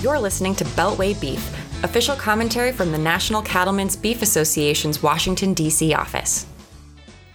You're listening to Beltway Beef, official commentary from the National Cattlemen's Beef Association's Washington, D.C. office.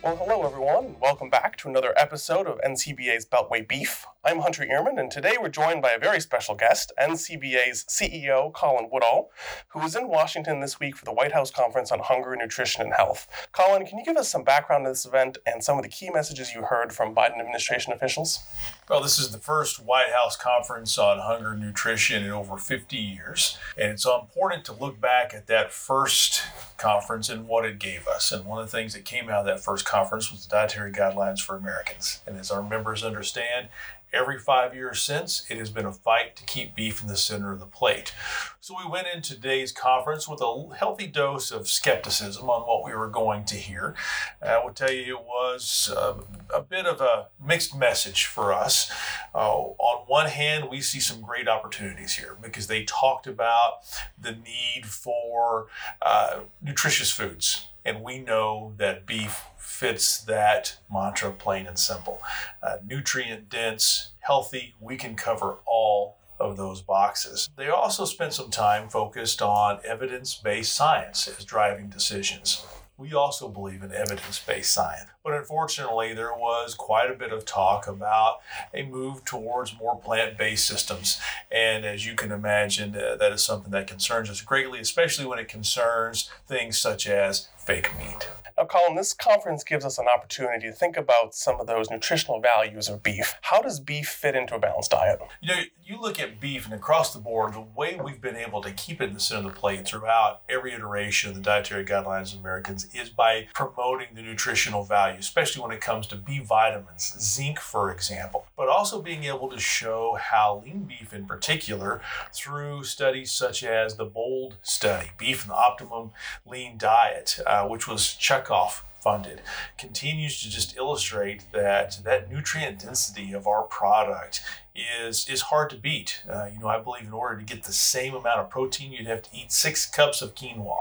Well, hello everyone. Welcome back to another episode of NCBA's Beltway Beef. I'm Hunter Ihrman, and today we're joined by a very special guest, NCBA's CEO, Colin Woodall, who was in Washington this week for the White House Conference on Hunger, Nutrition, and Health. Colin, can you give us some background on this event and some of the key messages you heard from Biden administration officials? Well, this is the first White House conference on hunger nutrition in over 50 years. And it's important to look back at that first conference and what it gave us. And one of the things that came out of that first conference was the dietary guidelines for Americans. And as our members understand, Every five years since, it has been a fight to keep beef in the center of the plate. So we went into today's conference with a healthy dose of skepticism on what we were going to hear. I will tell you, it was uh, a bit of a mixed message for us. Uh, on one hand, we see some great opportunities here because they talked about the need for uh, nutritious foods. And we know that beef fits that mantra plain and simple. Uh, nutrient dense, healthy, we can cover all of those boxes. They also spent some time focused on evidence based science as driving decisions. We also believe in evidence based science. But unfortunately, there was quite a bit of talk about a move towards more plant based systems. And as you can imagine, uh, that is something that concerns us greatly, especially when it concerns things such as fake meat. Now, Colin, this conference gives us an opportunity to think about some of those nutritional values of beef. How does beef fit into a balanced diet? You know, you look at beef and across the board, the way we've been able to keep it in the center of the plate throughout every iteration of the dietary guidelines of Americans is by promoting the nutritional value, especially when it comes to B vitamins, zinc, for example, but also being able to show how lean beef in particular, through studies such as the BOLD study, Beef and the Optimum Lean Diet, uh, which was Chuck checkoff funded continues to just illustrate that that nutrient density of our product is is hard to beat. Uh, you know, I believe in order to get the same amount of protein, you'd have to eat six cups of quinoa.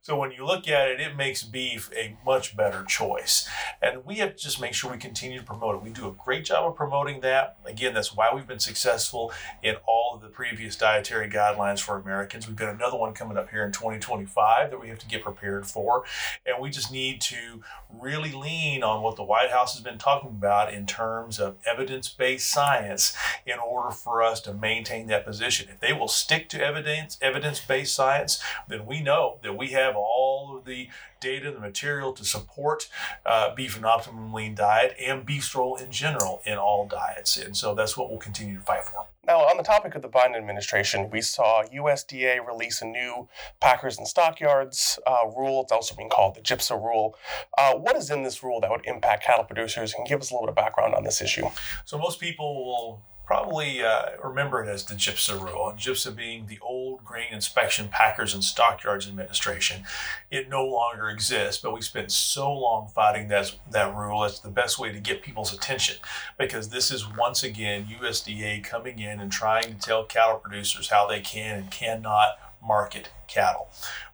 So when you look at it, it makes beef a much better choice. And we have to just make sure we continue to promote it. We do a great job of promoting that. Again, that's why we've been successful in all of the previous dietary guidelines for Americans. We've got another one coming up here in 2025 that we have to get prepared for. And we just need to really lean on what the White House has been talking about in terms of evidence based science in order for us to maintain that position. If they will stick to evidence evidence based science, then we know that we have all of the data, the material to support uh, beef and optimum lean diet and beef stroll in general in all diets. And so that's what we'll continue to fight for. Now, on the topic of the Biden administration, we saw USDA release a new Packers and Stockyards uh, rule. It's also being called the GIPSA rule. Uh, what is in this rule that would impact cattle producers? And give us a little bit of background on this issue. So, most people will probably uh, remember it as the GIPSA rule, GIPSA being the old Grain Inspection Packers and Stockyards Administration. It no longer exists, but we spent so long fighting that, that rule. It's the best way to get people's attention because this is once again USDA coming in and trying to tell cattle producers how they can and cannot market cattle.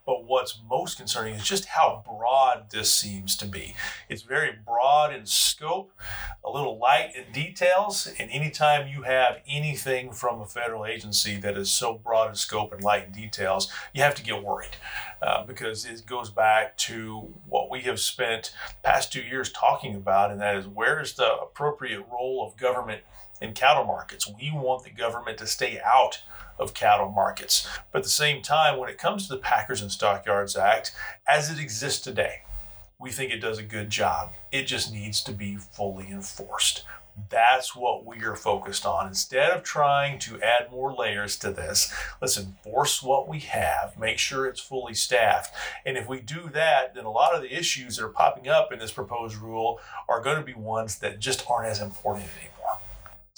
But what's most concerning is just how broad this seems to be. It's very broad in scope, a little light in details, and anytime you have anything from a federal agency that is so broad in scope and light in details, you have to get worried uh, because it goes back to what we have spent past two years talking about, and that is where is the appropriate role of government in cattle markets. We want the government to stay out of cattle markets. But at the same time, when it comes to the Packers and Stockyards Act, as it exists today, we think it does a good job. It just needs to be fully enforced. That's what we are focused on. Instead of trying to add more layers to this, let's enforce what we have, make sure it's fully staffed. And if we do that, then a lot of the issues that are popping up in this proposed rule are going to be ones that just aren't as important anymore.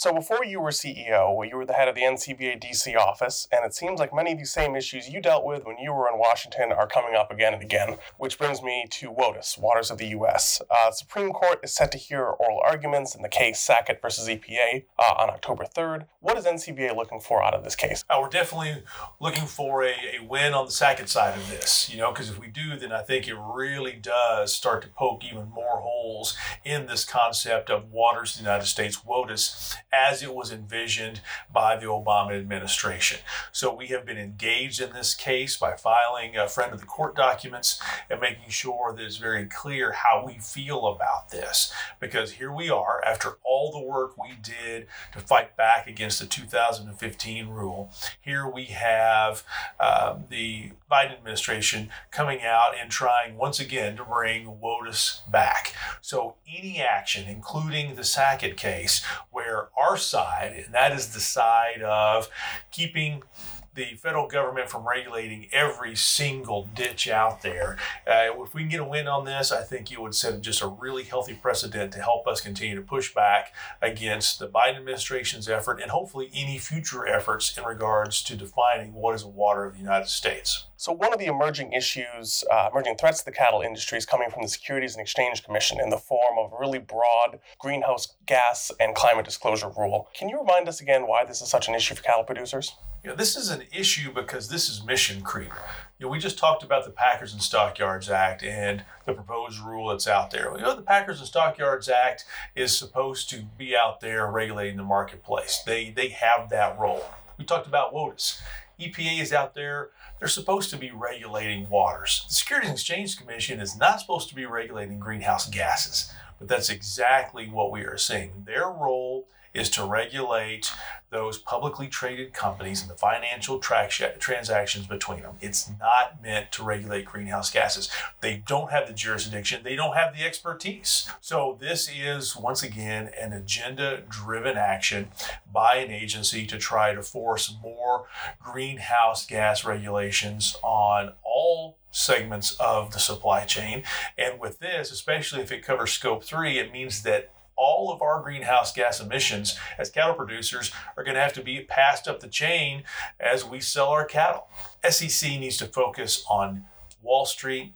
So before you were CEO, you were the head of the NCBA DC office, and it seems like many of these same issues you dealt with when you were in Washington are coming up again and again. Which brings me to WOTUS, Waters of the U.S. Uh, Supreme Court is set to hear oral arguments in the case Sackett versus EPA uh, on October 3rd. What is NCBA looking for out of this case? Uh, we're definitely looking for a, a win on the Sackett side of this, you know, because if we do, then I think it really does start to poke even more holes in this concept of Waters of the United States, WOTUS, as it was envisioned by the Obama administration. So we have been engaged in this case by filing a friend of the court documents and making sure that it's very clear how we feel about this. Because here we are, after all the work we did to fight back against the 2015 rule, here we have uh, the Biden administration coming out and trying once again to bring WOTUS back. So any action, including the Sackett case, where our side, and that is the side of keeping the federal government from regulating every single ditch out there. Uh, if we can get a win on this, I think it would set just a really healthy precedent to help us continue to push back against the Biden administration's effort and hopefully any future efforts in regards to defining what is a water of the United States. So, one of the emerging issues, uh, emerging threats to the cattle industry is coming from the Securities and Exchange Commission in the form of a really broad greenhouse gas and climate disclosure rule. Can you remind us again why this is such an issue for cattle producers? You know, this is an issue because this is mission creep. You know, we just talked about the Packers and Stockyards Act and the proposed rule that's out there. You know, the Packers and Stockyards Act is supposed to be out there regulating the marketplace. They they have that role. We talked about WOTUS. EPA is out there. They're supposed to be regulating waters. The Securities and Exchange Commission is not supposed to be regulating greenhouse gases, but that's exactly what we are seeing. Their role is to regulate those publicly traded companies and the financial tra- transactions between them. It's not meant to regulate greenhouse gases. They don't have the jurisdiction, they don't have the expertise. So, this is once again an agenda driven action by an agency to try to force more greenhouse gas regulations on all segments of the supply chain. And with this, especially if it covers scope three, it means that all of our greenhouse gas emissions as cattle producers are going to have to be passed up the chain as we sell our cattle. SEC needs to focus on Wall Street,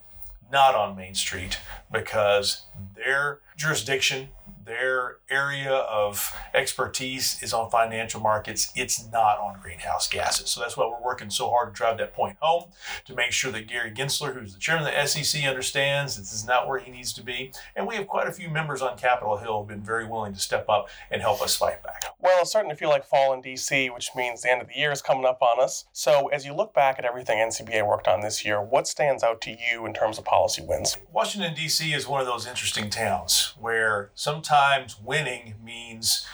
not on Main Street, because their jurisdiction their area of expertise is on financial markets. It's not on greenhouse gases. So that's why we're working so hard to drive that point home to make sure that Gary Gensler, who's the chairman of the SEC, understands this is not where he needs to be. And we have quite a few members on Capitol Hill who have been very willing to step up and help us fight back. Well, it's starting to feel like fall in DC, which means the end of the year is coming up on us. So as you look back at everything NCBA worked on this year, what stands out to you in terms of policy wins? Washington, D.C. is one of those interesting towns where sometimes winning means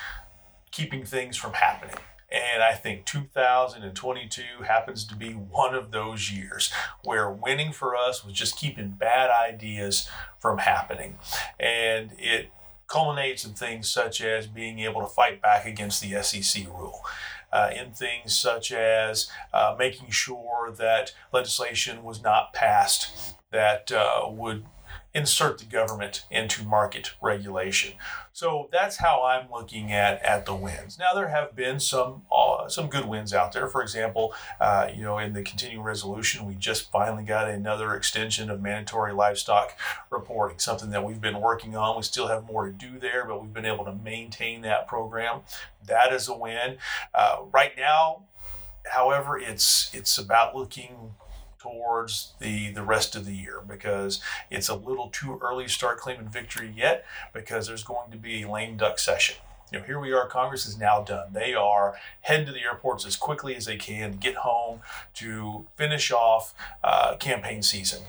keeping things from happening. And I think 2022 happens to be one of those years where winning for us was just keeping bad ideas from happening. And it culminates in things such as being able to fight back against the SEC rule. Uh, in things such as uh, making sure that legislation was not passed that uh, would insert the government into market regulation. So that's how I'm looking at, at the wins. Now there have been some uh, some good wins out there. For example, uh, you know in the continuing resolution, we just finally got another extension of mandatory livestock reporting, something that we've been working on. We still have more to do there, but we've been able to maintain that program. That is a win. Uh, right now, however, it's it's about looking towards the the rest of the year because it's a little too early to start claiming victory yet because there's going to be a lame duck session. You know, here we are. Congress is now done. They are heading to the airports as quickly as they can get home to finish off uh, campaign season.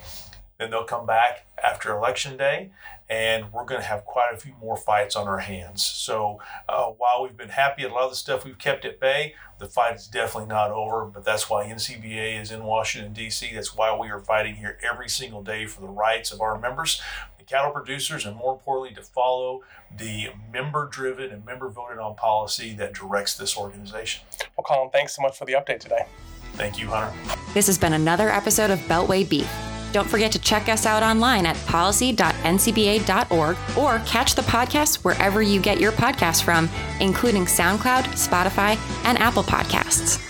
Then they'll come back after election day, and we're going to have quite a few more fights on our hands. So uh, while we've been happy at a lot of the stuff we've kept at bay, the fight is definitely not over. But that's why NCBA is in Washington D.C. That's why we are fighting here every single day for the rights of our members, the cattle producers, and more importantly, to follow the member-driven and member-voted-on policy that directs this organization. Well, Colin, thanks so much for the update today. Thank you, Hunter. This has been another episode of Beltway Beef. Don't forget to check us out online at policy.ncba.org or catch the podcast wherever you get your podcasts from, including SoundCloud, Spotify, and Apple Podcasts.